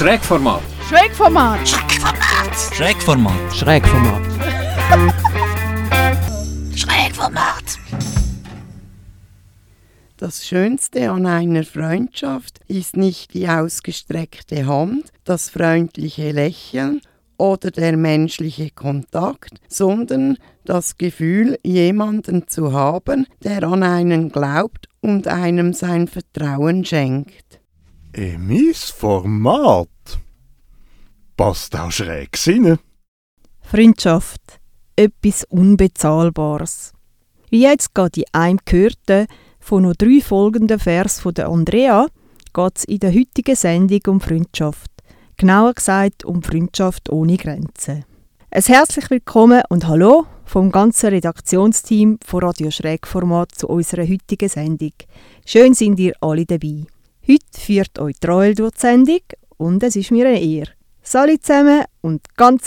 Schrägformat. Schrägformat. Schrägformat. Schrägformat. Schrägformat. Das Schönste an einer Freundschaft ist nicht die ausgestreckte Hand, das freundliche Lächeln oder der menschliche Kontakt, sondern das Gefühl, jemanden zu haben, der an einen glaubt und einem sein Vertrauen schenkt. Emis Format. Passt auch schräg rein. Freundschaft. Etwas Unbezahlbares. Wie jetzt gerade in einem gehörten, von noch drei folgenden Vers von der Andrea geht es in der heutigen Sendung um Freundschaft. Genauer gesagt um Freundschaft ohne Grenzen. Ein herzlich willkommen und hallo vom ganzen Redaktionsteam von Radio Schrägformat zu unserer heutigen Sendung. Schön sind ihr alle dabei. Heute führt euch Troel durch die Sendung und es ist mir eine Ehre. Salut zusammen und ganz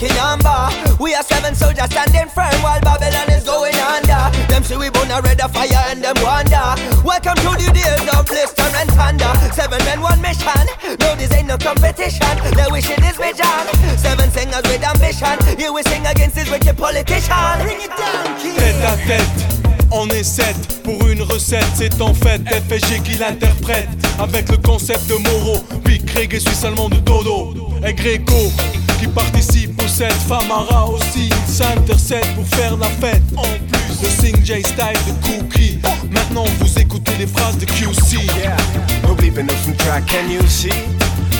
We are seven soldiers standing firm while Babylon is going under. Them see we burn a red of fire and them wonder. Welcome to the days of blister and thunder. Seven men, one mission. No, this ain't no competition. They wish it is vision. Seven singers with ambition. Here we sing against this wicked politician. Bring it down, King. Tête à tête. On est sept pour une recette, c'est en fait FG qui l'interprète Avec le concept de Moro, Big Craig et Suisse allemand de Dodo Et Gréco qui participe au set Famara aussi il s'intercède pour faire la fête En plus de Sing J Style de Cookie Maintenant vous écoutez les phrases de QC yeah. We auf track, can you see?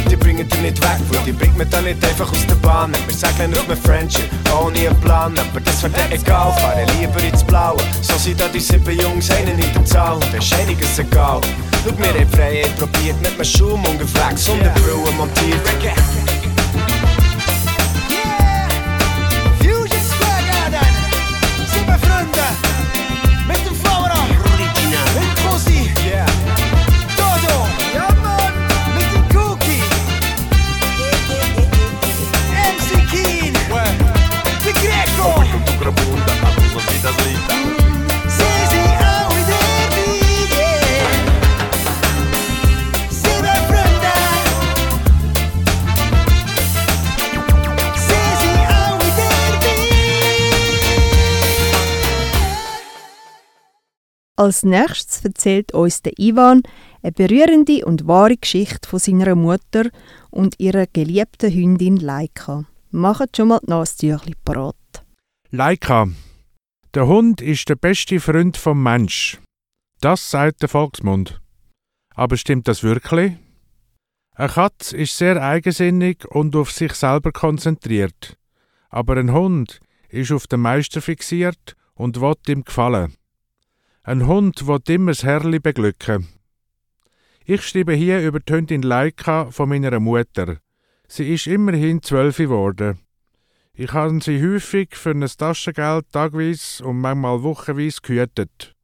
Die bringen dich nicht weg, weil die bringt mich dann nicht einfach aus der Bahn. Wir sagen auf eine Friendship, ohne einen Plan, aber das wird dir egal, fahre lieber ins Blaue. So sind da die sieben Jungs, einen in der Zahl, das ist einiges egal. Schau, wir haben Freiheit probiert, mit einem Schaum ungeflex und der Brille montiert. Als nächstes erzählt uns der Ivan eine berührende und wahre Geschichte von seiner Mutter und ihrer geliebten Hündin Laika. Macht schon mal die Nasentüchli parat. Laika. Der Hund ist der beste Freund vom Mensch. Das sagt der Volksmund. Aber stimmt das wirklich? Eine Katze ist sehr eigensinnig und auf sich selber konzentriert. Aber ein Hund ist auf den Meister fixiert und will ihm gefallen. Ein Hund will immer das Herrli beglücken. Ich schreibe hier über die Hündin Laika von meiner Mutter. Sie ist immerhin zwölf geworden. Ich habe sie häufig für ein Taschengeld tagweise und manchmal wochenweise gehütet.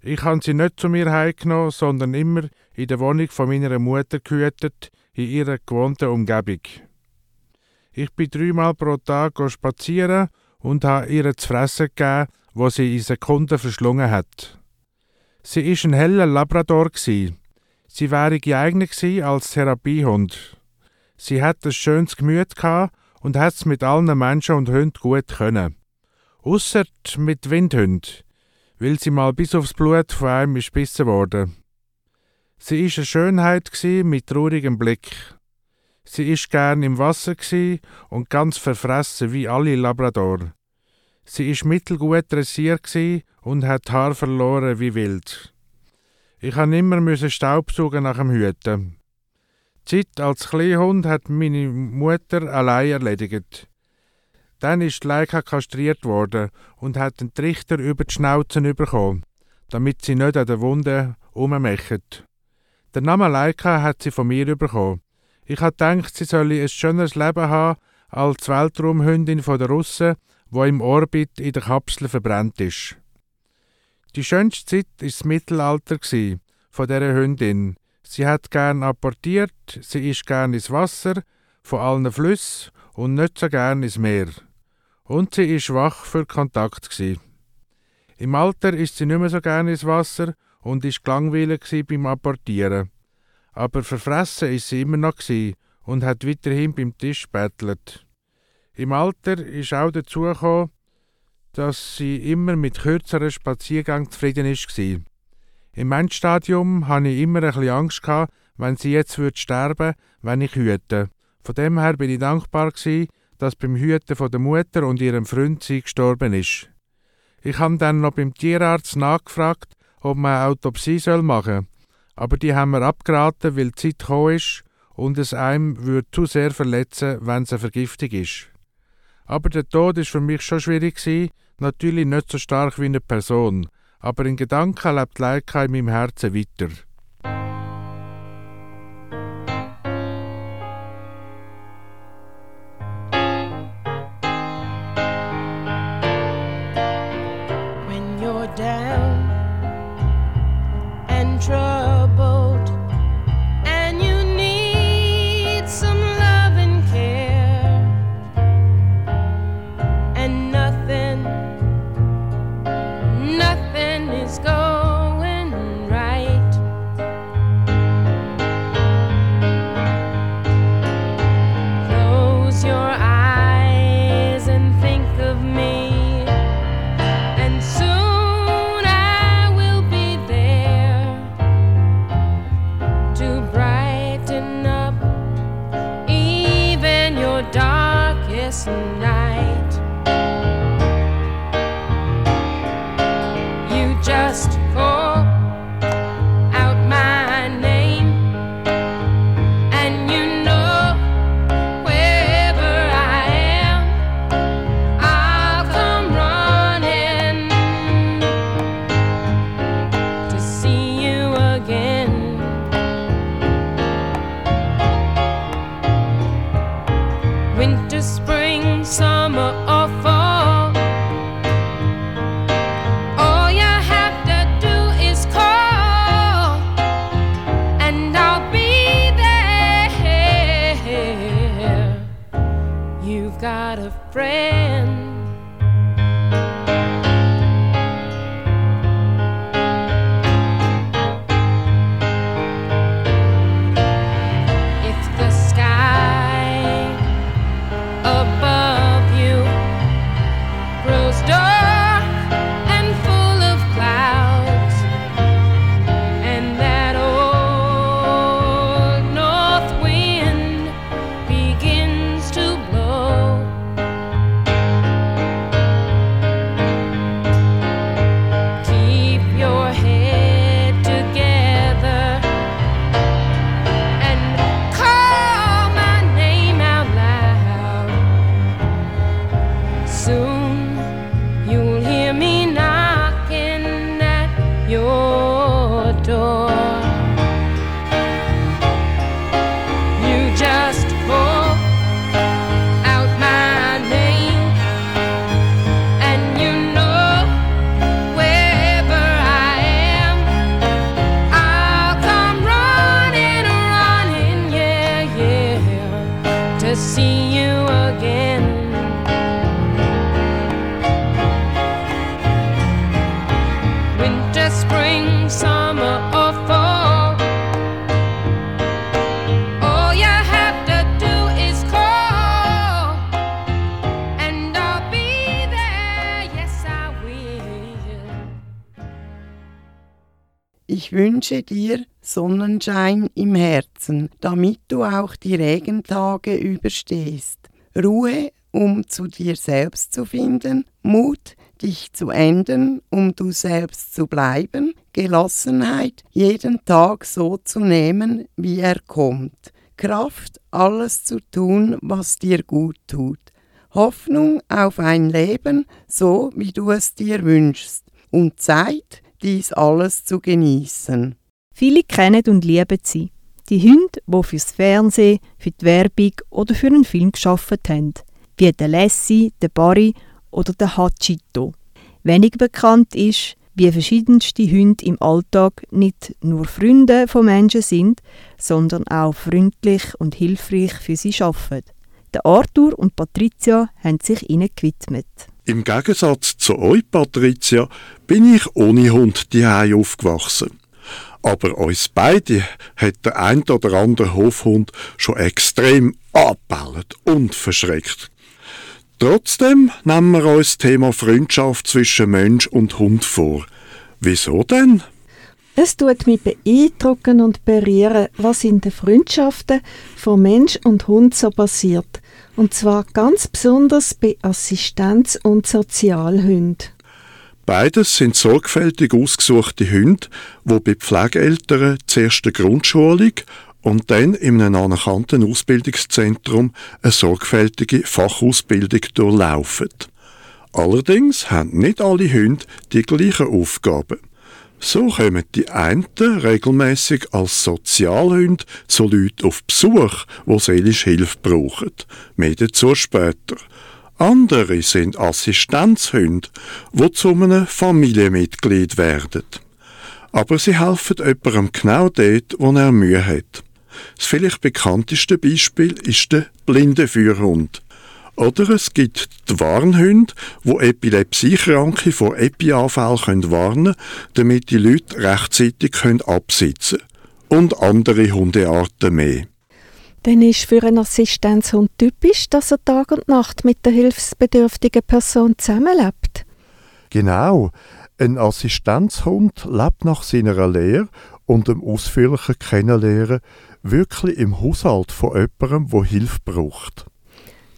Ich habe sie nicht zu mir heimgenommen, sondern immer in der Wohnung von meiner Mutter gehütet, in ihrer gewohnten Umgebung. Ich bin dreimal pro Tag spazieren und habe ihr zu fressen gegeben, wo sie in Sekunden verschlungen hat. Sie ist ein heller Labrador. Sie wäre geeignet als Therapiehund. Sie hat ein schönes Gemüt und hat es mit allen Menschen und Hunden gut können. Ausser mit Windhund, weil sie mal bis aufs Blut von einem gebissen wurde. Sie ist eine Schönheit mit traurigem Blick. Sie ist gern im Wasser und ganz verfressen wie alle Labrador. Sie ist mittelgut dressiert und hat Haar verloren wie wild. Ich han immer müssen Staubsaugen nach dem Hüten. Die Zeit als Kleinhund hat meine Mutter allein erledigt. Dann ist Leica kastriert worden und hat den Trichter über die Schnauze bekommen, damit sie nicht an der Wunde ummecht. Der Name Leica hat sie von mir bekommen. Ich hatte gedacht, sie solle ein schöneres Leben haben als Weltraumhündin von der Russen wo im Orbit in der Kapsel verbrannt ist. Die schönste Zeit war das Mittelalter von dieser Hündin. Sie hat gern apportiert, sie ist gern ins Wasser, von allen Flüssen und nicht so gern ins Meer. Und sie ist schwach für Kontakt. Im Alter ist sie nicht mehr so gern ins Wasser und ist gelangweilt beim Apportieren. Aber verfressen ist sie immer noch und hat weiterhin beim Tisch bettelt. Im Alter ist auch dazu gekommen, dass sie immer mit kürzeren Spaziergängen zufrieden war. Im Endstadium hatte ich immer ein Angst, wenn sie jetzt würde sterben wenn ich hüte. Von dem her bin ich dankbar, dass beim Hüten der Mutter und ihrem Freund sie gestorben ist. Ich habe dann noch beim Tierarzt nachgefragt, ob man eine Autopsie machen soll, aber die haben mir abgeraten, weil die Zeit gekommen ist und es einem würde zu sehr verletzen, wenn es eine Vergiftung ist. Aber der Tod ist für mich schon schwierig gewesen, natürlich nicht so stark wie eine Person, aber in Gedanken lebt Leica in meinem Herzen weiter. Ich wünsche dir Sonnenschein im Herzen, damit du auch die Regentage überstehst. Ruhe, um zu dir selbst zu finden, Mut, dich zu ändern, um du selbst zu bleiben, Gelassenheit, jeden Tag so zu nehmen, wie er kommt, Kraft, alles zu tun, was dir gut tut, Hoffnung auf ein Leben, so wie du es dir wünschst, und Zeit, dies alles zu genießen. Viele kennen und lieben sie. Die Hunde, die fürs Fernsehen, für die Werbung oder für einen Film geschaffen haben, wie der Lassie, der Barry oder der Hachito. Wenig bekannt ist, wie verschiedenste Hunde im Alltag nicht nur Freunde von Menschen sind, sondern auch freundlich und hilfreich für sie arbeiten. Der Arthur und Patricia haben sich ihnen gewidmet. Im Gegensatz zu euch, Patricia, bin ich ohne Hund die aufgewachsen. Aber uns beide hat der ein oder andere Hofhund schon extrem abgebellt und verschreckt. Trotzdem nehmen wir uns das Thema Freundschaft zwischen Mensch und Hund vor. Wieso denn? Es tut mich beeindrucken und berühren, was in den Freundschaften von Mensch und Hund so passiert. Und zwar ganz besonders bei Assistenz- und Sozialhunden. Beides sind sorgfältig ausgesuchte Hunde, die bei Pflegeeltern zuerst eine Grundschulung und dann in einem anerkannten Ausbildungszentrum eine sorgfältige Fachausbildung durchlaufen. Allerdings haben nicht alle Hunde die gleichen Aufgaben. So kommen die einen regelmäßig als Sozialhunde zu Leuten auf Besuch, wo seelische Hilfe brauchen. Mehr dazu später. Andere sind Assistenzhunde, die zu einem Familienmitglied werden. Aber sie helfen jemandem genau dort, wo er Mühe hat. Das vielleicht bekannteste Beispiel ist der Blindenführhund. Oder es gibt die Warnhunde, wo Epilepsiekranke vor Epianfällen warnen können, damit die Leute rechtzeitig absitzen können. Und andere Hundearten mehr. Dann ist für einen Assistenzhund typisch, dass er Tag und Nacht mit der hilfsbedürftigen Person zusammenlebt. Genau. Ein Assistenzhund lebt nach seiner Lehre und dem ausführlichen Kennenlernen wirklich im Haushalt von jemandem, der Hilfe braucht.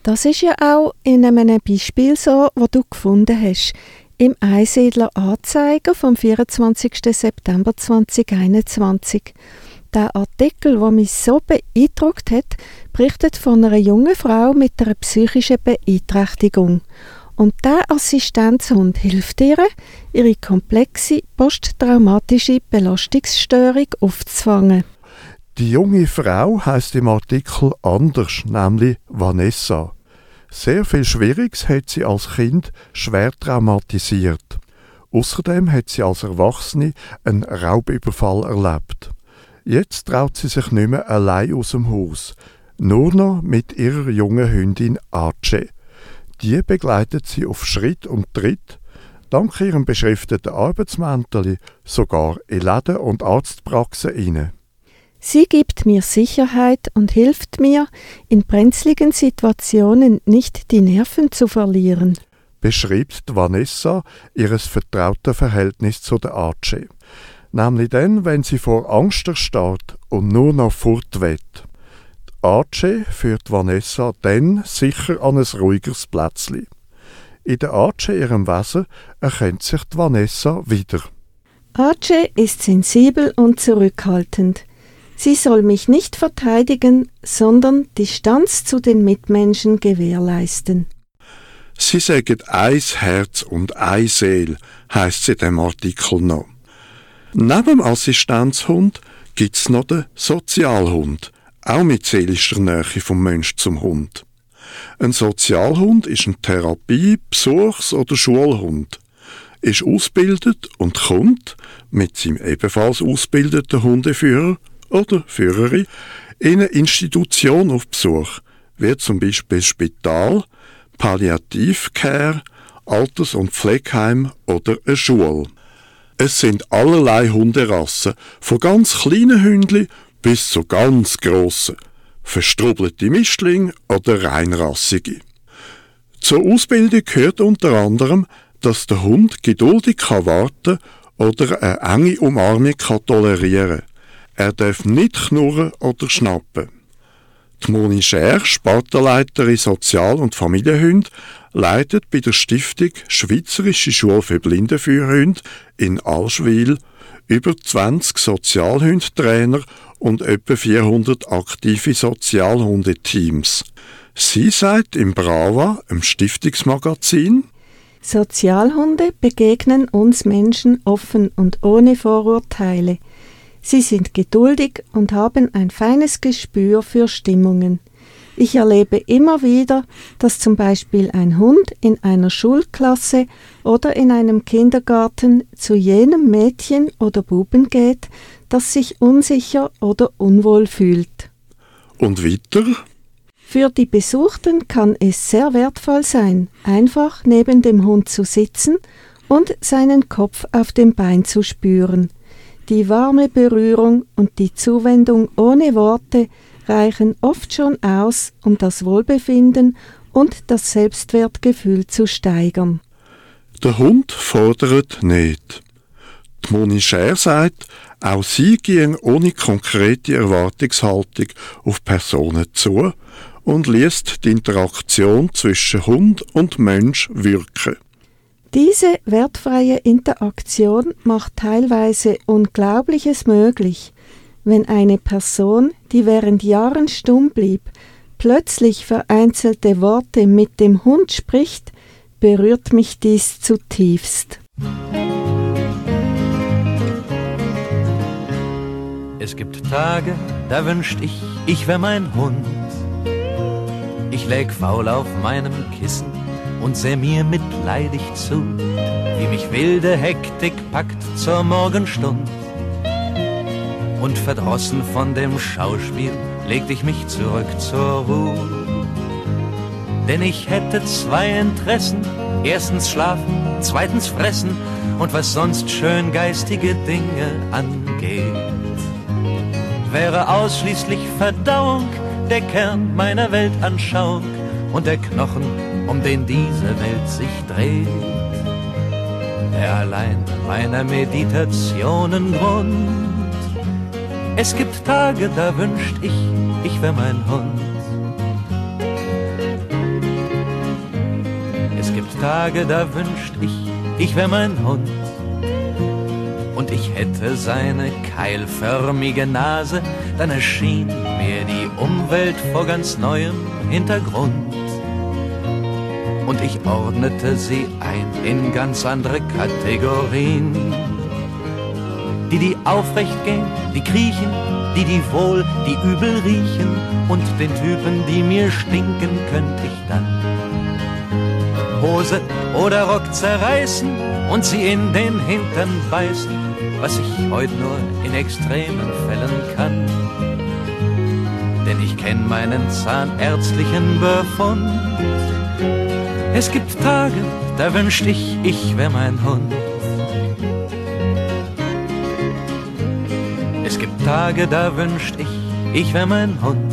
Das ist ja auch in einem Beispiel so, wo du gefunden hast. Im Einsiedler Anzeiger vom 24. September 2021. Der Artikel, der mich so beeindruckt hat, berichtet von einer jungen Frau mit einer psychischen Beeinträchtigung. Und der Assistenzhund hilft ihr, ihre komplexe posttraumatische Belastungsstörung aufzufangen. Die junge Frau heißt im Artikel anders, nämlich Vanessa. Sehr viel Schwieriges hat sie als Kind schwer traumatisiert. Außerdem hat sie als Erwachsene einen Raubüberfall erlebt. Jetzt traut sie sich nicht mehr allein aus dem Haus, nur noch mit ihrer jungen Hündin Arce. Die begleitet sie auf Schritt und Tritt, dank ihrem beschrifteten Arbeitsmäntel sogar in Läden und Arztpraxen hinein. Sie gibt mir Sicherheit und hilft mir, in brenzligen Situationen nicht die Nerven zu verlieren. Beschreibt Vanessa ihres vertrauten Verhältnis zu der Archie. Nämlich dann, wenn sie vor Angst erstarrt und nur noch fort will. Die Archie führt Vanessa dann sicher an ein ruhigeres Plätzchen. In der Archie ihrem Wesen erkennt sich die Vanessa wieder. Archie ist sensibel und zurückhaltend. Sie soll mich nicht verteidigen, sondern Distanz zu den Mitmenschen gewährleisten. Sie sagen eins Herz und ein Seel, heißt es in dem Artikel noch. Neben dem Assistenzhund gibt's noch den Sozialhund, auch mit seelischer Nähe vom Mensch zum Hund. Ein Sozialhund ist ein Therapie-, Besuchs- oder Schulhund, ist ausgebildet und kommt mit seinem ebenfalls ausgebildeten Hundeführer oder Führerin in eine Institution auf Besuch, wie zum Beispiel Spital, Palliativcare, Alters- und Pflegeheim oder eine Schule. Es sind allerlei Hunderassen, von ganz kleinen Hündli bis zu ganz grossen, verstrubelte Mischlinge oder reinrassige. Zur Ausbildung gehört unter anderem, dass der Hund geduldig kann warten oder eine enge Umarmung kann tolerieren. Er darf nicht knurren oder schnappen. Die Moni Scher, Spartenleiterin Sozial- und Familienhund, leitet bei der Stiftung Schweizerische Schule für Blindenführhunde in Alschwil über 20 Sozialhundtrainer und etwa 400 aktive Sozialhundeteams. Sie sagt im Brava, im Stiftungsmagazin, Sozialhunde begegnen uns Menschen offen und ohne Vorurteile. Sie sind geduldig und haben ein feines Gespür für Stimmungen. Ich erlebe immer wieder, dass zum Beispiel ein Hund in einer Schulklasse oder in einem Kindergarten zu jenem Mädchen oder Buben geht, das sich unsicher oder unwohl fühlt. Und weiter? Für die Besuchten kann es sehr wertvoll sein, einfach neben dem Hund zu sitzen und seinen Kopf auf dem Bein zu spüren. Die warme Berührung und die Zuwendung ohne Worte reichen oft schon aus, um das Wohlbefinden und das Selbstwertgefühl zu steigern. Der Hund fordert nicht. Die Moni Scher sagt, auch sie gehen ohne konkrete Erwartungshaltung auf Personen zu und liest die Interaktion zwischen Hund und Mensch wirken. Diese wertfreie Interaktion macht teilweise Unglaubliches möglich, wenn eine Person, die während Jahren stumm blieb, plötzlich vereinzelte Worte mit dem Hund spricht, berührt mich dies zutiefst. Es gibt Tage, da wünscht ich, ich wär mein Hund. Ich läg faul auf meinem Kissen und seh mir mitleidig zu, wie mich wilde Hektik packt zur Morgenstund. Und verdrossen von dem Schauspiel legte ich mich zurück zur Ruhe. Denn ich hätte zwei Interessen, erstens schlafen, zweitens fressen und was sonst schön geistige Dinge angeht. Wäre ausschließlich Verdauung der Kern meiner Weltanschauung und der Knochen, um den diese Welt sich dreht. Der allein meiner Meditationen Grund. Es gibt Tage, da wünscht ich, ich wär mein Hund. Es gibt Tage, da wünscht ich, ich wär mein Hund. Und ich hätte seine keilförmige Nase, dann erschien mir die Umwelt vor ganz neuem Hintergrund. Und ich ordnete sie ein in ganz andere Kategorien. Die, die aufrecht gehen, die kriechen, die, die wohl, die übel riechen. Und den Typen, die mir stinken, könnte ich dann Hose oder Rock zerreißen und sie in den Hintern beißen, was ich heute nur in extremen Fällen kann. Denn ich kenn meinen zahnärztlichen Befund. Es gibt Tage, da wünscht ich, ich wär mein Hund. Es gibt Tage, da wünscht ich, ich wär mein Hund.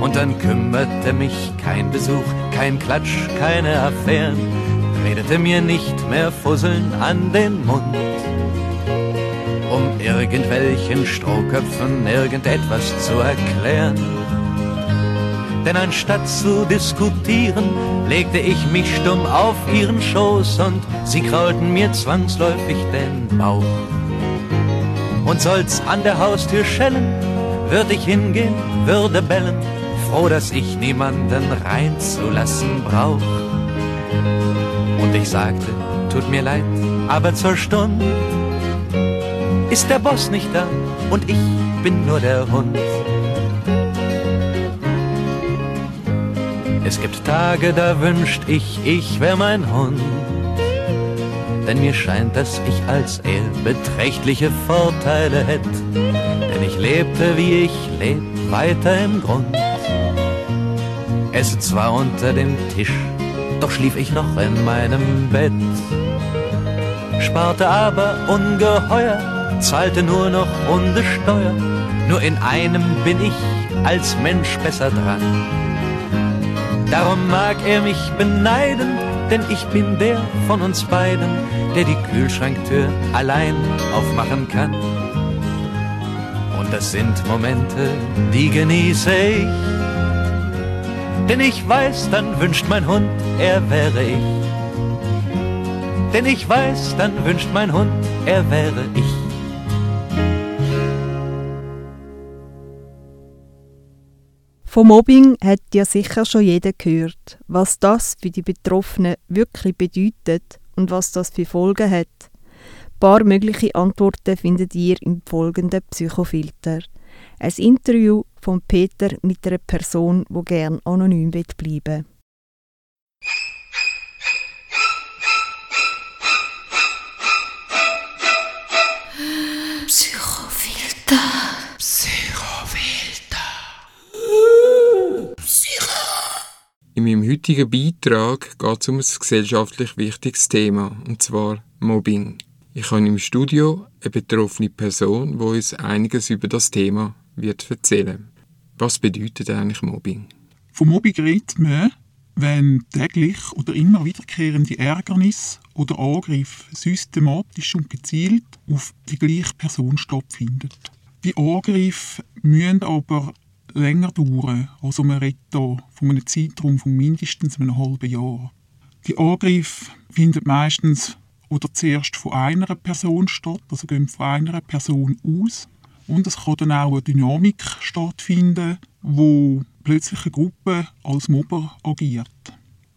Und dann kümmerte mich kein Besuch, kein Klatsch, keine Affären, redete mir nicht mehr Fusseln an den Mund. Um irgendwelchen Strohköpfen irgendetwas zu erklären. Denn anstatt zu diskutieren, legte ich mich stumm auf ihren Schoß und sie kraulten mir zwangsläufig den Bauch. Und soll's an der Haustür schellen, würd ich hingehen, würde bellen, froh, dass ich niemanden reinzulassen brauch. Und ich sagte, tut mir leid, aber zur Stunde ist der Boss nicht da und ich bin nur der Hund. Es gibt Tage, da wünscht ich, ich wär mein Hund. Denn mir scheint, dass ich als er beträchtliche Vorteile hätt. Denn ich lebte, wie ich leb, weiter im Grund. Esse zwar unter dem Tisch, doch schlief ich noch in meinem Bett. sparte aber ungeheuer, zahlte nur noch runde Steuer. Nur in einem bin ich als Mensch besser dran. Darum mag er mich beneiden, denn ich bin der von uns beiden, der die Kühlschranktür allein aufmachen kann. Und das sind Momente, die genieße ich. Denn ich weiß, dann wünscht mein Hund, er wäre ich. Denn ich weiß, dann wünscht mein Hund, er wäre ich. Vom Mobbing hat ja sicher schon jeder gehört, was das für die Betroffenen wirklich bedeutet und was das für Folgen hat. Ein paar mögliche Antworten findet ihr im folgenden Psychofilter. Ein Interview von Peter mit einer Person, wo gern anonym bleiben will. In meinem heutigen Beitrag geht es um ein gesellschaftlich wichtiges Thema, und zwar Mobbing. Ich habe im Studio eine betroffene Person, die uns einiges über das Thema wird erzählen. Was bedeutet eigentlich Mobbing? Von Mobbing redet man, wenn täglich oder immer wiederkehrende Ärgernis oder Angriff systematisch und gezielt auf die gleiche Person stattfindet. Die Angriffe müssen aber länger dauern. Also man redet hier von einem Zeitraum von mindestens einem halben Jahr. Die Angriffe finden meistens oder zuerst von einer Person statt, also gehen von einer Person aus. Und es kann dann auch eine Dynamik stattfinden, wo plötzlich eine Gruppe als Mobber agiert.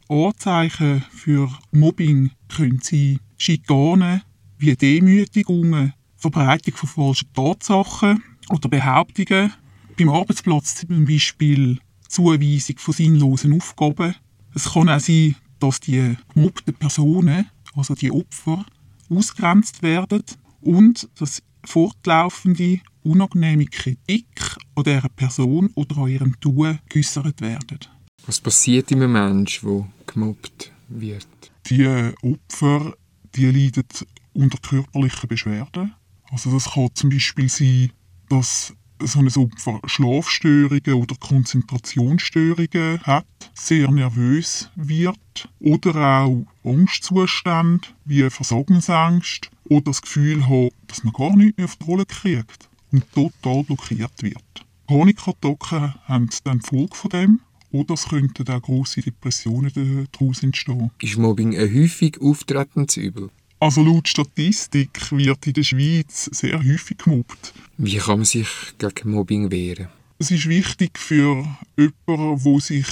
Anzeichen für Mobbing können sein Schikanen wie Demütigungen, Verbreitung von falschen Tatsachen oder Behauptungen, beim Arbeitsplatz zum Beispiel Zuweisung von sinnlosen Aufgaben. Es kann auch sein, dass die gemobbten Personen, also die Opfer, ausgrenzt werden und dass fortlaufende unangenehme Kritik an dieser Person oder an ihrem Tun geäussert werden. Was passiert in einem Menschen, der gemobbt wird? Die Opfer die leiden unter körperlichen Beschwerden. Also das kann zum Beispiel sein, dass so ein Opfer Schlafstörungen oder Konzentrationsstörungen hat, sehr nervös wird oder auch Angstzustände wie Versagensangst oder das Gefühl hat, dass man gar nichts mehr auf die Rolle kriegt und total blockiert wird. Panikattacken haben dann Folge von dem oder es könnten auch grosse Depressionen daraus entstehen. Ist Mobbing ein häufig auftretendes Übel? Also laut Statistik wird in der Schweiz sehr häufig gemobbt. Wie kann man sich gegen Mobbing wehren? Es ist wichtig für jemanden, der sich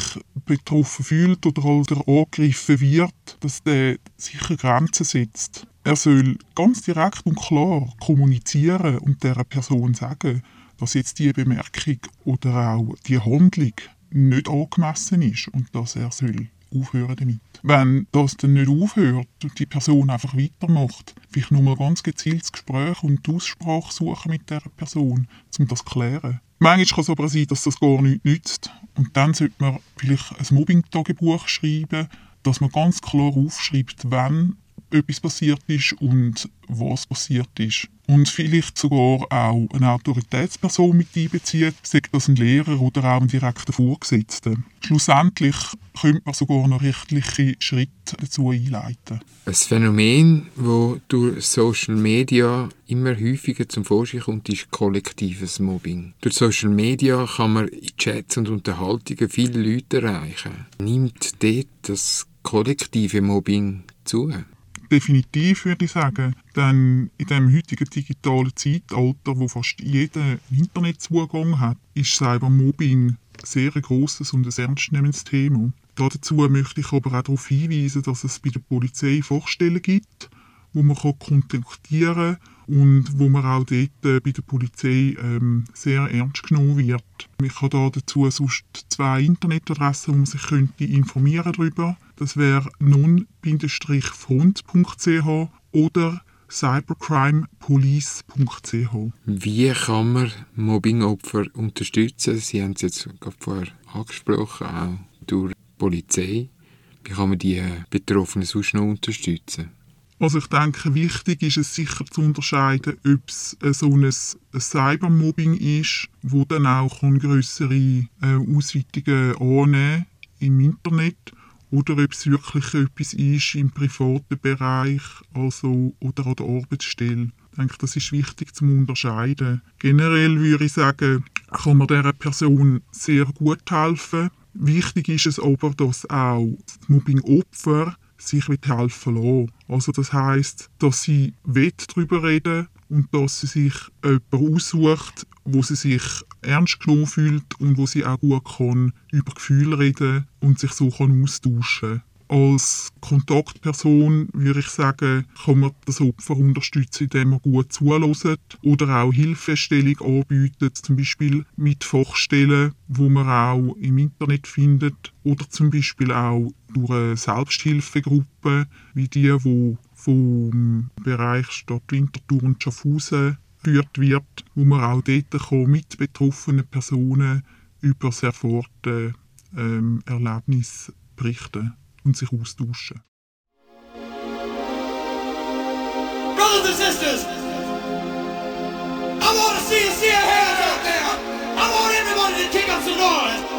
betroffen fühlt oder halt angegriffen wird, dass der sicher Grenzen setzt. Er soll ganz direkt und klar kommunizieren und der Person sagen, dass jetzt die Bemerkung oder auch die Handlung nicht angemessen ist und dass er soll aufhören damit. Wenn das dann nicht aufhört und die Person einfach weitermacht, vielleicht nur mal ganz gezielt das Gespräch und die Aussprache suchen mit der Person, um das zu klären. Manchmal kann es aber sein, dass das gar nichts nützt. Und dann sollte man vielleicht ein Mobbing-Tagebuch schreiben, dass man ganz klar aufschreibt, wann etwas passiert ist und was passiert ist. Und vielleicht sogar auch eine Autoritätsperson mit einbezieht, sei das ein Lehrer oder auch ein direkter Vorgesetzter. Schlussendlich könnte man sogar noch rechtliche Schritte dazu einleiten. Ein Phänomen, das durch Social Media immer häufiger zum Vorschein kommt, ist kollektives Mobbing. Durch Social Media kann man in Chats und Unterhaltungen viele Leute erreichen. Nimmt dort das kollektive Mobbing zu? Definitiv, würde ich sagen. Denn in dem heutigen digitalen Zeitalter, wo fast jeder Internetzugang hat, ist Cybermobbing sehr ein grosses und ein ernstzunehmendes Thema. Dazu möchte ich aber auch darauf hinweisen, dass es bei der Polizei Vorstellen gibt, wo man kontaktieren kann und wo man auch dort äh, bei der Polizei ähm, sehr ernst genommen wird. Ich habe da dazu sonst zwei Internetadressen, wo man sich könnte informieren darüber. Das wäre non-front.ch oder cybercrimepolice.ch. Wie kann man Mobbingopfer unterstützen? Sie haben es jetzt gerade vorher angesprochen, auch durch die Polizei. Wie kann man die Betroffenen sonst noch unterstützen? Also ich denke, wichtig ist es sicher zu unterscheiden, ob es äh, so ein, Cybermobbing ist, wo dann auch kann grössere äh, Ausweitungen annehmen im Internet oder ob es wirklich etwas ist im privaten Bereich also, oder an der Arbeitsstelle. Ich denke, das ist wichtig zu unterscheiden. Generell würde ich sagen, kann man dieser Person sehr gut helfen. Wichtig ist es aber, dass auch das Mobbing-Opfer sich helfen lassen. Also das heißt, dass sie darüber reden und dass sie sich jemanden aussucht, wo sie sich ernst genommen fühlt und wo sie auch gut kann über Gefühle reden und sich so kann austauschen. Als Kontaktperson würde ich sagen, kann man das Opfer unterstützen, indem man gut zulässt oder auch Hilfestellung anbietet, zum Beispiel mit Fachstellen, wo man auch im Internet findet oder zum Beispiel auch durch eine Selbsthilfegruppe, wie die, wo vom Bereich Stadt Winterthur und Schaffhausen geführt wird, wo man auch dort kann mit betroffenen Personen über das erfahrene ähm, Erlebnis berichten und sich austauschen. Brothers and sisters, I want to see see your hands out there. I want everybody to kick up some noise.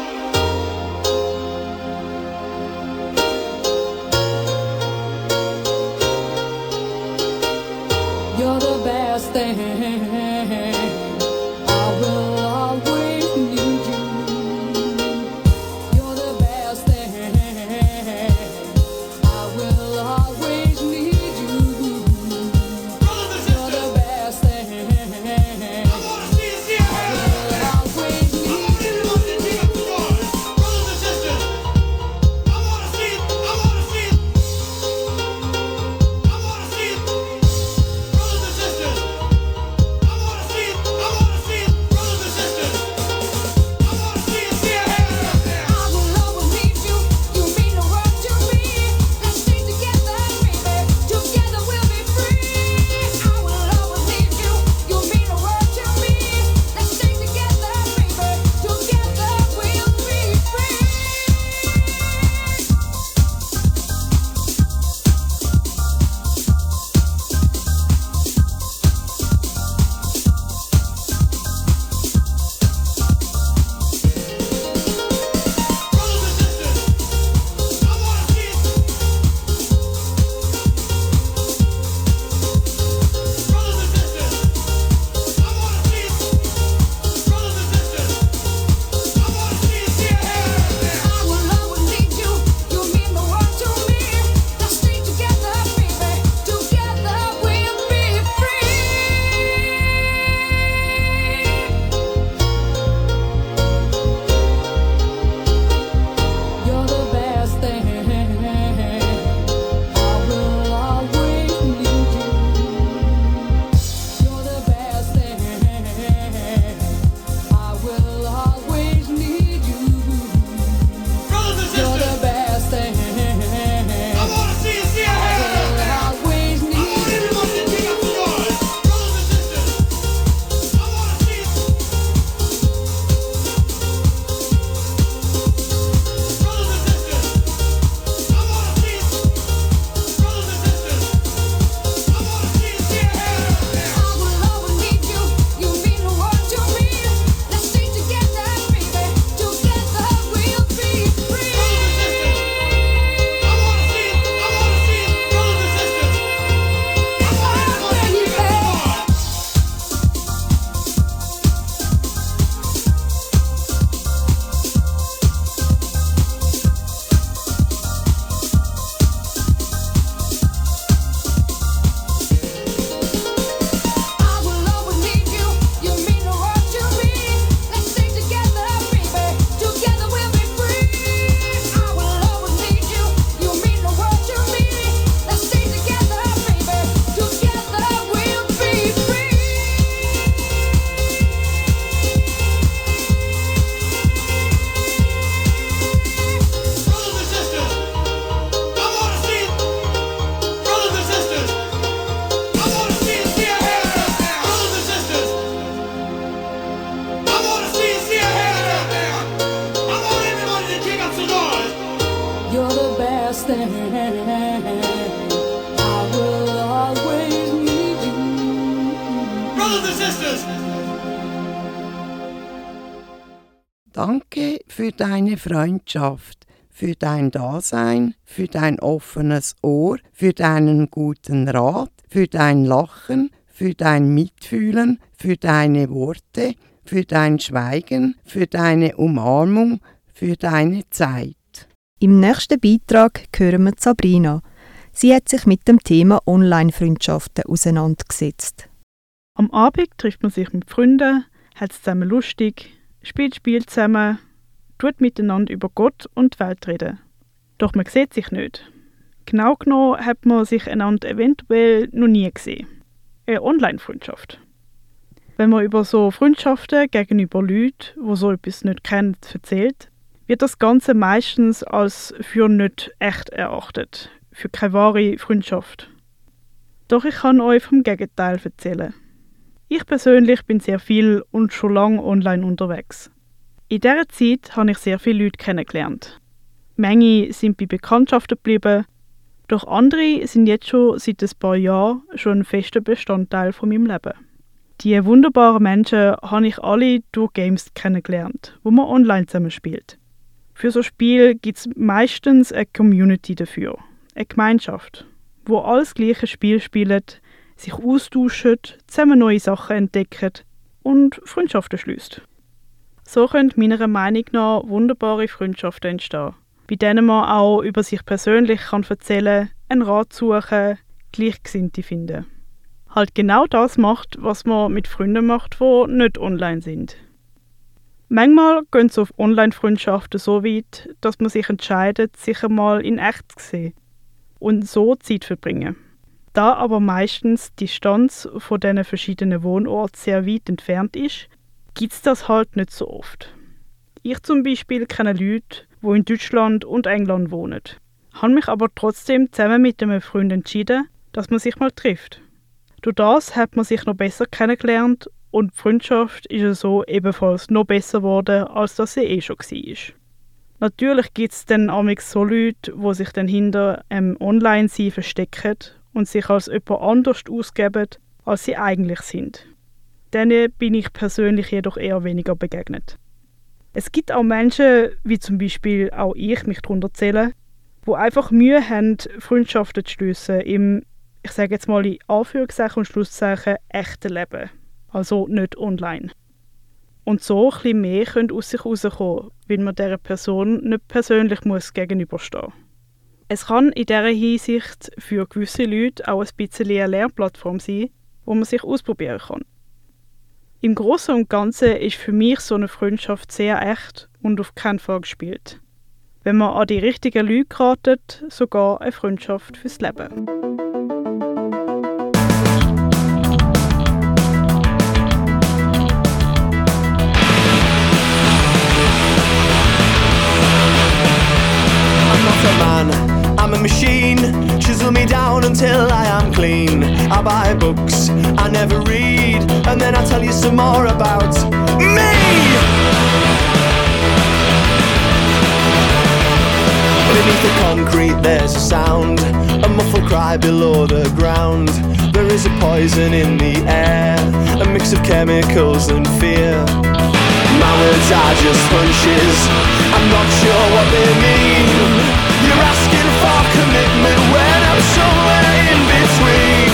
Freundschaft, für dein Dasein, für dein offenes Ohr, für deinen guten Rat, für dein Lachen, für dein Mitfühlen, für deine Worte, für dein Schweigen, für deine Umarmung, für deine Zeit. Im nächsten Beitrag hören wir Sabrina. Sie hat sich mit dem Thema Online-Freundschaften auseinandergesetzt. Am Abend trifft man sich mit Freunden, hat es zusammen lustig, spielt Spiel zusammen, tut miteinander über Gott und die Welt reden. Doch man sieht sich nicht. Genau genommen hat man sich einander eventuell noch nie gesehen. Eine Online-Freundschaft. Wenn man über so Freundschaften gegenüber Leuten, die so etwas nicht kennen, erzählt, wird das Ganze meistens als für nicht echt erachtet, für keine wahre Freundschaft. Doch ich kann euch vom Gegenteil erzählen. Ich persönlich bin sehr viel und schon lange online unterwegs. In dieser Zeit habe ich sehr viele Leute kennengelernt. Manche sind bei Bekanntschaften geblieben, doch andere sind jetzt schon seit ein paar Jahren schon ein fester Bestandteil von meinem Leben. Die wunderbaren Menschen habe ich alle durch Games kennengelernt, wo man online zusammen spielt. Für so Spiel gibt es meistens eine Community dafür, eine Gemeinschaft, wo alles gleiche Spiel spielt, sich austauschen, zusammen neue Sachen entdecken und Freundschaften schließt. So können meiner Meinung nach wunderbare Freundschaften entstehen, bei denen man auch über sich persönlich kann erzählen, einen Rat suchen, Gleichgesinnte finden. Halt genau das macht, was man mit Freunden macht, die nicht online sind. Manchmal gehen so Online-Freundschaften so weit, dass man sich entscheidet, sich einmal in echt zu sehen und so Zeit verbringen. Da aber meistens die Distanz von diesen verschiedenen Wohnorten sehr weit entfernt ist, gibt es das halt nicht so oft. Ich zum Beispiel kenne Leute, die in Deutschland und England wohnen, habe mich aber trotzdem zusammen mit einem Freund entschieden, dass man sich mal trifft. Durch das hat man sich noch besser kennengelernt und die Freundschaft ist so ebenfalls noch besser geworden, als dass sie eh schon war. Natürlich gibt es dann auch so Leute, die sich dann hinter einem Online-Sein verstecken und sich als jemand anders ausgeben, als sie eigentlich sind. Denen bin ich persönlich jedoch eher weniger begegnet. Es gibt auch Menschen, wie zum Beispiel auch ich mich darunter zähle, wo einfach Mühe haben, Freundschaften zu schliessen im, ich sage jetzt mal in Anführungszeichen und Schlusszeichen, echten Leben. Also nicht online. Und so ein bisschen mehr können aus sich herauskommen, wenn man dieser Person nicht persönlich muss gegenüberstehen muss. Es kann in dieser Hinsicht für gewisse Leute auch ein bisschen eine Lernplattform sein, wo man sich ausprobieren kann. Im Großen und Ganzen ist für mich so eine Freundschaft sehr echt und auf keinen Fall gespielt. Wenn man an die richtigen Leute geratet, sogar eine Freundschaft fürs Leben. Man, I'm a machine. Chisel me down until I am clean. I buy books, I never read, and then I tell you some more about me. Beneath the concrete, there's a sound, a muffled cry below the ground. There is a poison in the air, a mix of chemicals and fear. My words are just hunches, I'm not sure what they mean. You're asking for commitment when I'm somewhere in between.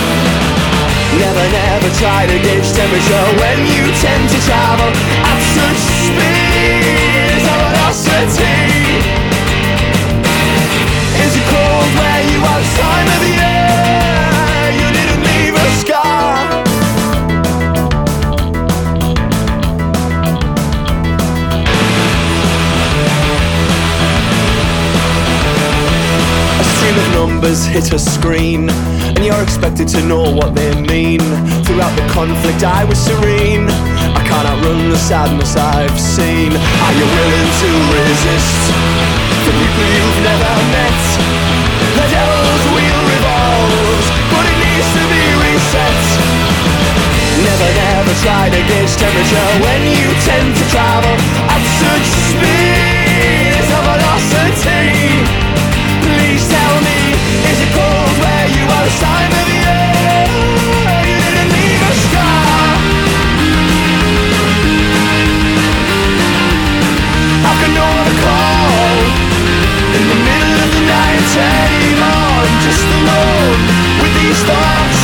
Never, never try to gauge temperature when you tend to travel at such speeds of velocity. Is it cold where you are time of year? Numbers hit a screen, and you're expected to know what they mean. Throughout the conflict, I was serene. I can't outrun the sadness I've seen. Are you willing to resist the people you've never met? The devil's wheel revolves, but it needs to be reset. Never, never try gauge temperature when you tend to travel at such speeds just alone with these thoughts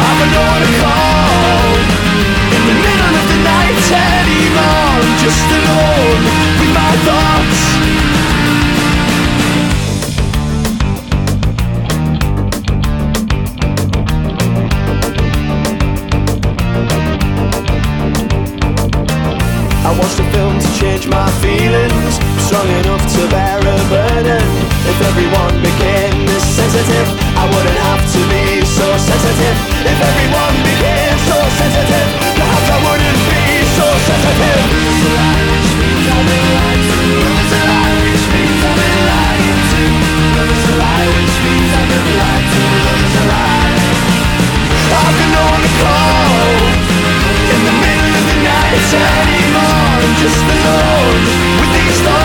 I've no one to call In the middle of the night anymore. Just alone with my thoughts strong enough to bear a burden. If everyone became this sensitive I wouldn't have to be so sensitive. If everyone became so sensitive Perhaps I wouldn't be so sensitive. Who's which means I've been lied to which means I've been to which means I've been lied to I've the call In the middle of the night anymore? I'm just alone with these thoughts.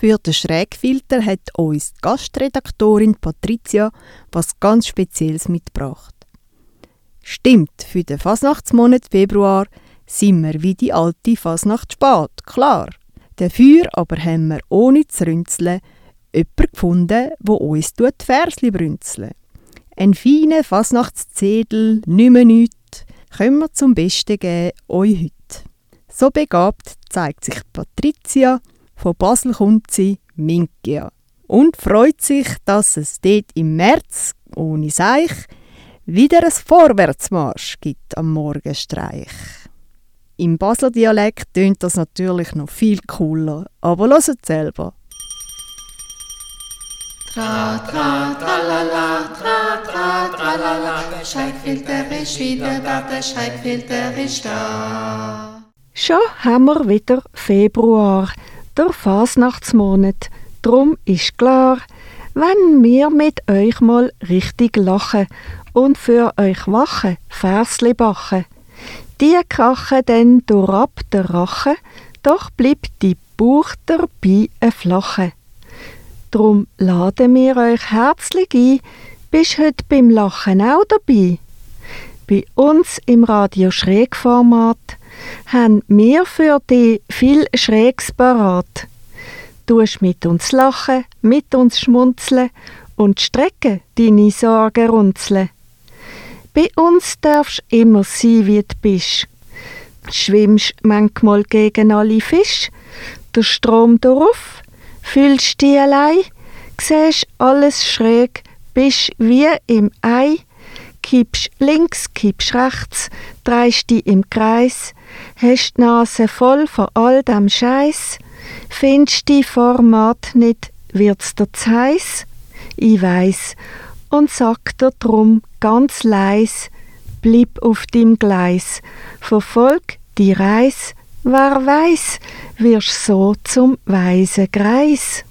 Für den Schrägfilter hat uns die Gastredaktorin Patricia was ganz Spezielles mitgebracht. Stimmt, für den Fasnachtsmonat Februar sind wir wie die alte Fasnacht spät, klar. Dafür aber haben wir ohne zu rünzeln jemanden gefunden, wo uns die Versli brünzeln. Ein feiner Fasnachtszedel, nimmer nichts, können wir zum Besten geben euch heute. So begabt zeigt sich Patricia, von Basel kommt sie, Minkia. Und freut sich, dass es dort im März, ohne Seich, wieder ein Vorwärtsmarsch gibt am Morgenstreich. Im Basler Dialekt tönt das natürlich noch viel cooler, aber hört selber. Tra, tra, tralala, tra, tra, tralala, der Schreckfilter ist wieder da, der Schreckfilter ist da. Schon haben wir wieder Februar, der Fasnachtsmonat. Drum ist klar, wenn wir mit euch mal richtig lachen und für euch wachen, Versli bachen. Die krachen denn durchab der Rache, doch bleibt die Bauch dabei ein flache. Drum laden wir euch herzlich ein, bist heute beim Lachen auch dabei. Bei uns im Radio Schrägformat haben wir für dich viel Schrägs parat. Du mit uns lachen, mit uns schmunzeln und strecken deine Sorgen runzeln. Bei uns darfst immer sein, wie du bist. Schwimmst manchmal gegen alle Fisch, der Strom darauf, fühlst dich allein, siehst alles schräg, bist wie im Ei, kippst links, kippst rechts, drehst dich im Kreis, hast die Nase voll von all dem Scheiß, findest die Format nicht, wird's dir zu heiß? Ich weiss, und sag dir drum ganz leis, blieb auf dem Gleis, verfolg die Reis, wer weiß, wirst so zum weisen Greis.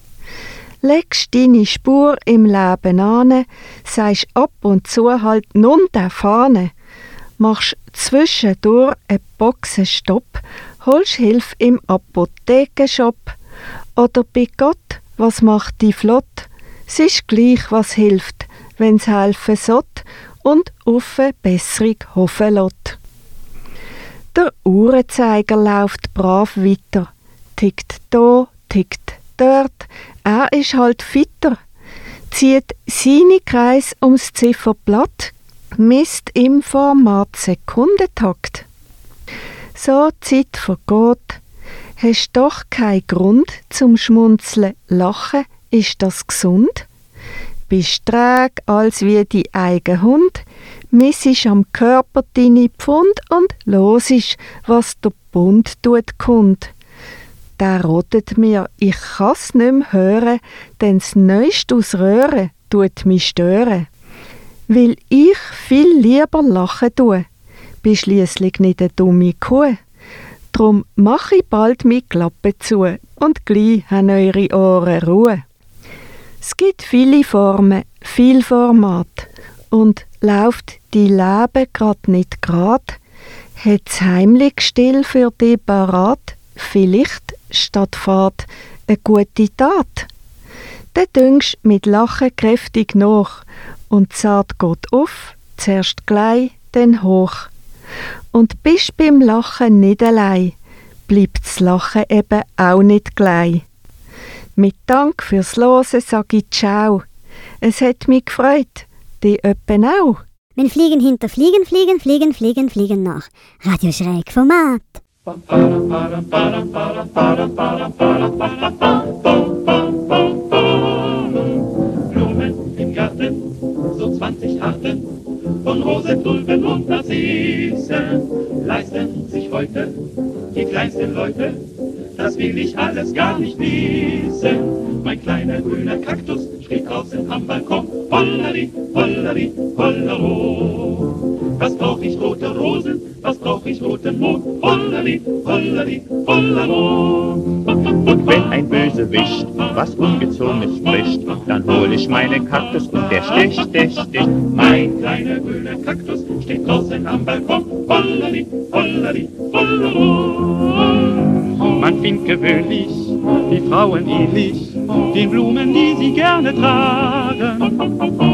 Legst deine Spur im Leben an, sagst ab und zu halt nun der Fahne, machst zwischendurch ein Boxenstopp, holst Hilfe im Apothekenshop oder bei Gott, was macht die flott? Es gleich, was hilft, wenn's helfen sollt und auf eine Besserung hoffen lässt. Der Uhrenzeiger läuft brav weiter, tickt da, tickt dort, er ist halt fitter, zieht seine Kreis ums Zifferblatt, misst im Format Sekundentakt. So Zeit vergeht, hast doch keinen Grund zum Schmunzeln, lachen, ist das gesund? Bist träg als wie die eigen Hund, missest am Körper deine Pfund und losisch, was der Bund tut kund. Der rotet mir, ich kann's nimm hören, den's Neueste aus Röhre tut mich stören. Will ich viel lieber lachen tue, bin schliesslich nicht eine dumme Kuh. Drum mach ich bald mi Klappe zu und gleich han eure Ohren Ruhe. Es gibt viele Formen, viel Format und läuft die Leben grad nicht grad, hat's heimlich still für die parat, vielleicht statt Fahrt eine gute Tat. Dann düngst mit Lachen kräftig nach und zart geht auf, zuerst gleich, dann hoch. Und bist beim Lachen nicht allein, bleibt's Lachen eben auch nicht gleich. Mit Dank fürs Losen sag ich Ciao. Es hat mich gefreut, die öppen auch. Wenn Fliegen hinter Fliegen, Fliegen, Fliegen, Fliegen, Fliegen nach. Radio Schräg Format. Blumen im Garten, so 20 Arten von Rosen, Tulpen und Narzissen leisten sich heute die kleinsten Leute. Das will ich alles gar nicht wissen. Mein kleiner grüner Kaktus steht draußen am Balkon. Hollari, hollari, hollero. Was brauch ich rote Rosen? Was brauch ich roten Mond? Hollari, hollari, hollero. Und wenn ein Bösewicht was Ungezogenes spricht, dann hol ich meinen Kaktus und der sticht, stich, stich. Mein kleiner grüner Kaktus steht draußen am Balkon. Hollari, hollari, hollero. Man findet gewöhnlich die Frauen ähnlich den Blumen, die sie gerne tragen.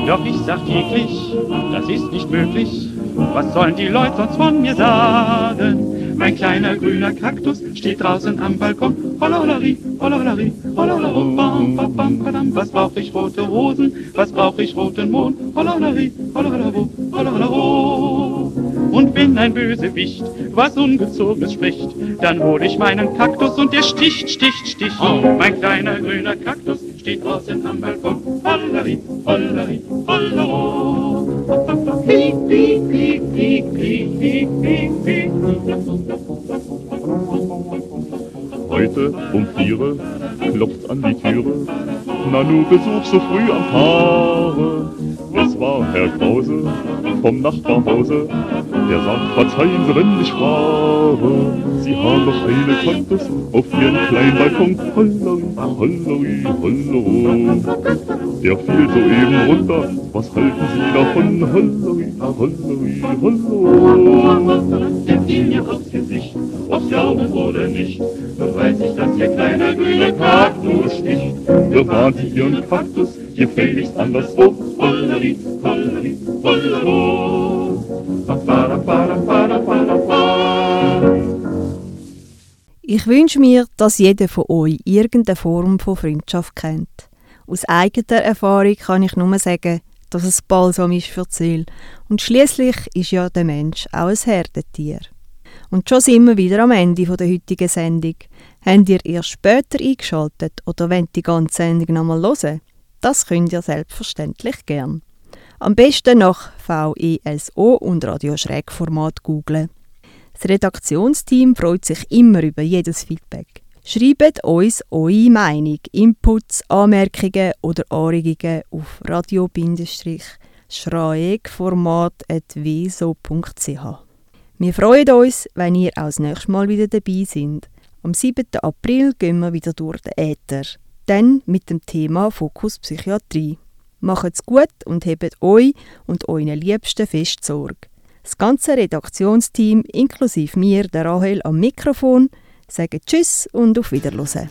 Doch ich sag täglich, das ist nicht möglich, was sollen die Leute sonst von mir sagen? Mein kleiner grüner Kaktus steht draußen am Balkon. Hollolari, hollolari, hollolaro, bam, bam, bam, badam. Was brauch ich rote Rosen? Was brauch ich roten Mond? Hollolari, hollolaro, hollolaro. Und wenn ein Bösewicht was Ungezogenes spricht, dann hol ich meinen Kaktus und der sticht, sticht, sticht. Mein kleiner grüner Kaktus steht draußen am Balkon. Hollolari, hollolari, hollolaro. Piep, piep, piep, piep, piep, piep, piep, piep. Heute um viere klopft an die Türe, Nanu Besuch so früh am Tage. Es war Herr Krause vom Nachbarhause, der sagt, verzeihen Sie, wenn ich frage. Sie haben doch eine Kaktus auf Ihren kleinen Balkon. Hollari, hollari, hollero. Der fiel soeben runter, was halten Sie davon? Hollari, hollari, hollero. Der fiel mir aufs Gesicht, ob's glauben oder nicht, so weiß ich, dass Ihr kleiner grüner Kaktus sticht. Sie Ihren Kaktus gefälligst anderswo. Hollari, hollari, Ich wünsche mir, dass jeder von euch irgendeine Form von Freundschaft kennt. Aus eigener Erfahrung kann ich nur sagen, dass es Balsam ist für Seele. Und schließlich ist ja der Mensch auch ein Herdentier. Und schon sind wir wieder am Ende der heutigen Sendung. Habt ihr erst später eingeschaltet oder wollt die ganze Sendung nochmal hören? Das könnt ihr selbstverständlich gern. Am besten nach VESO und Radio Schrägformat googlen. Das Redaktionsteam freut sich immer über jedes Feedback. Schreibt uns eure Meinung, Inputs, Anmerkungen oder Anregungen auf radio-schrägformat.wieso.ch. Wir freuen uns, wenn ihr auch das nächste Mal wieder dabei seid. Am 7. April gehen wir wieder durch den Äther. Dann mit dem Thema Fokus Psychiatrie. Macht's gut und hebt euch und euren Liebsten fest Sorge. Das ganze Redaktionsteam, inklusive mir, der Rahel am Mikrofon, sagen Tschüss und auf Wiederhören.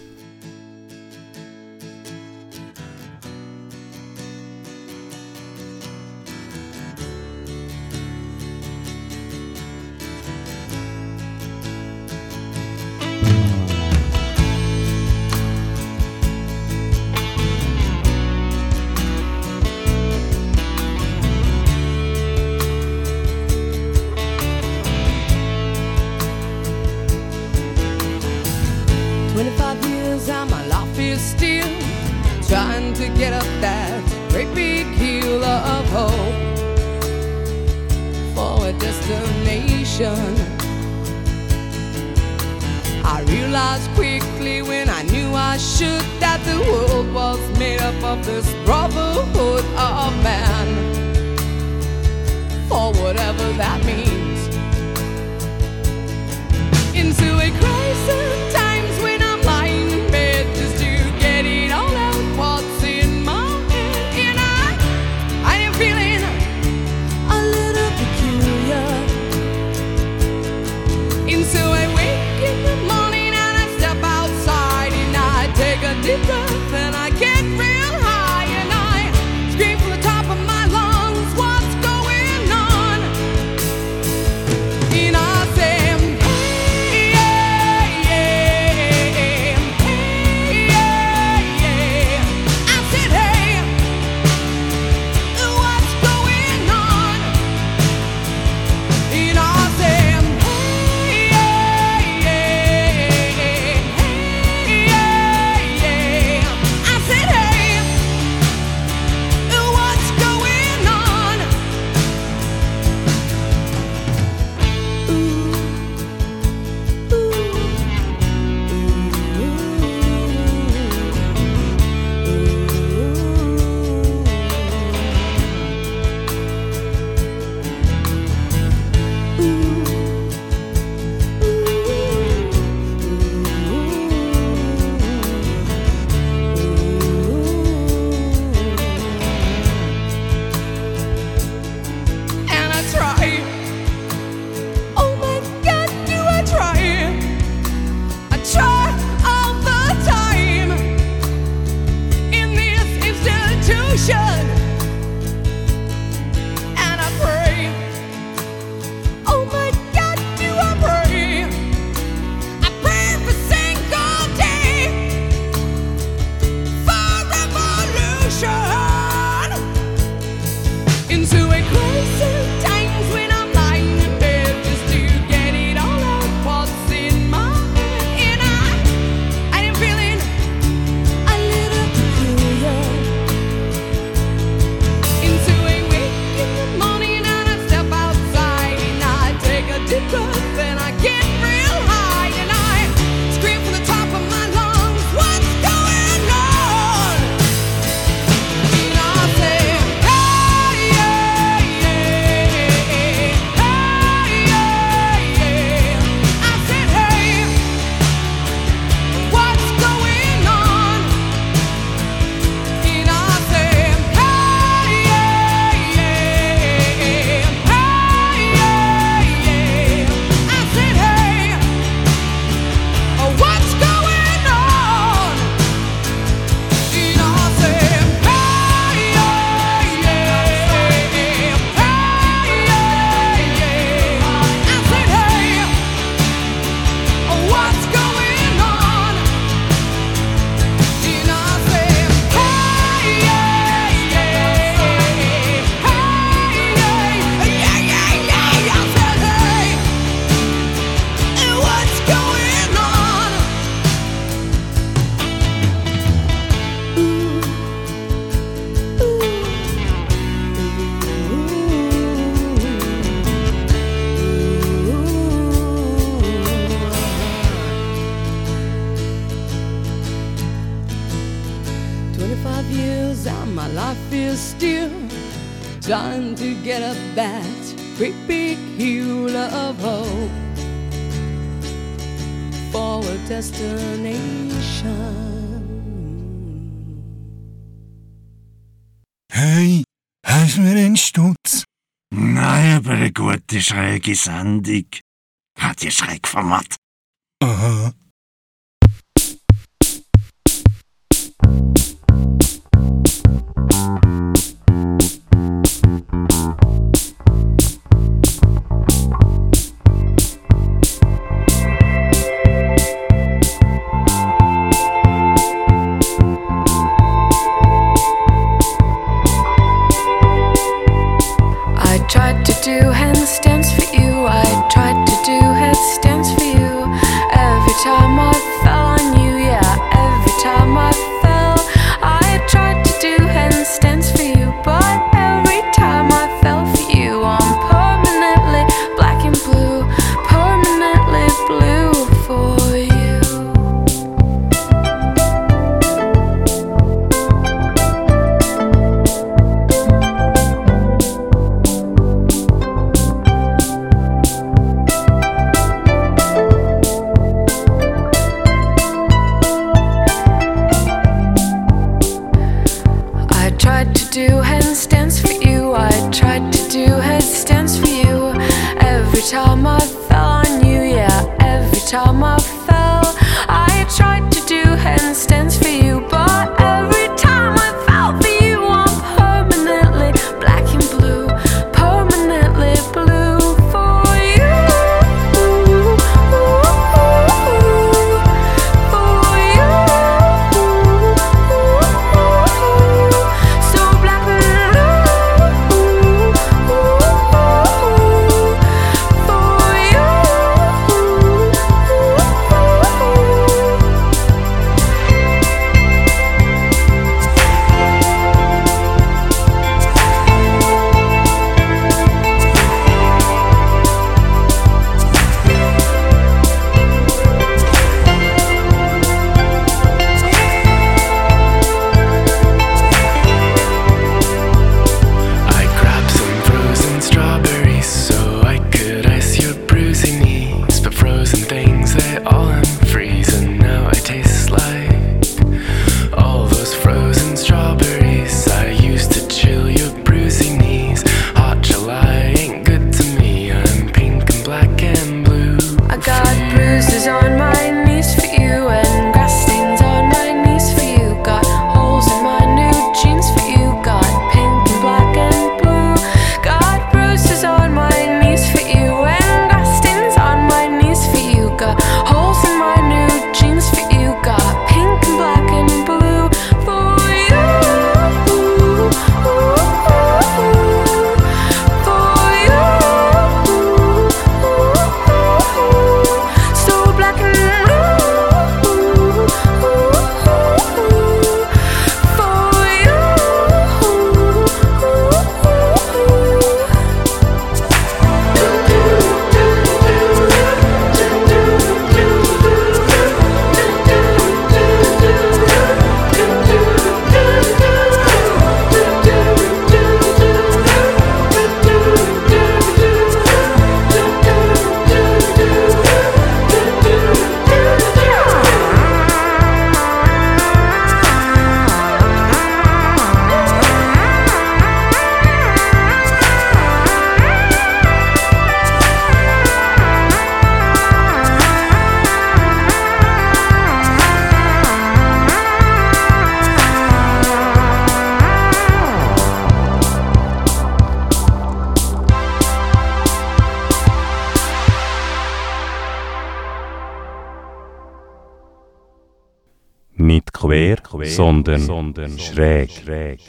Gute schräge Sendung. Hat die Schrägformat. Aha. sondern schräg. schräg.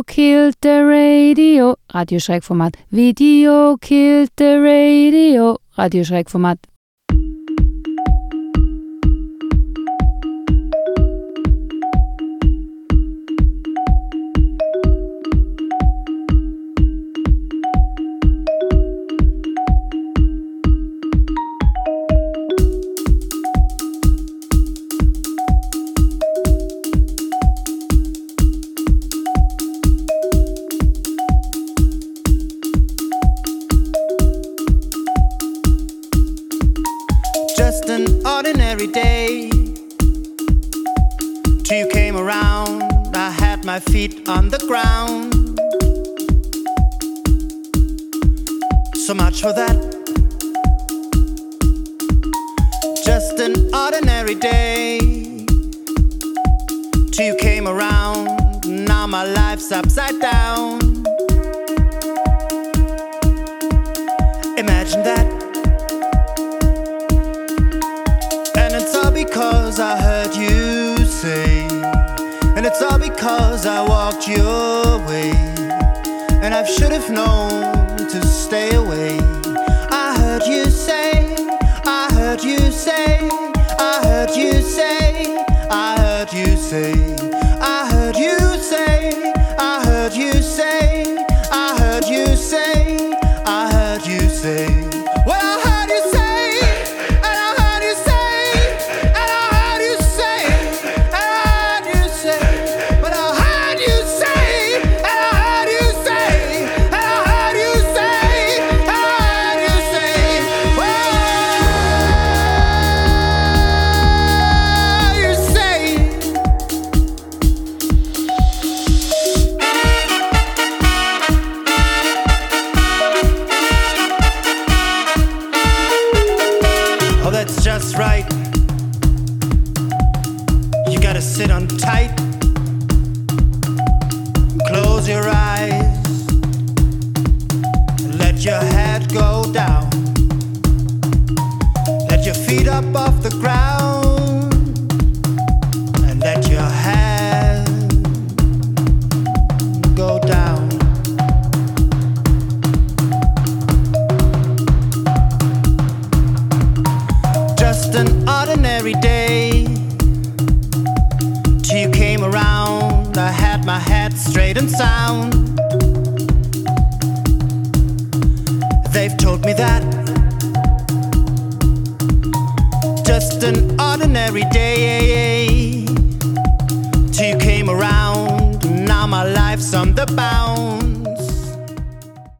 Video killed the radio. Radioschreckformat. Video killed the radio. Radioschreckformat. you say. And it's all because I walked your way. And I should have known to stay away. I heard you say, I heard you say.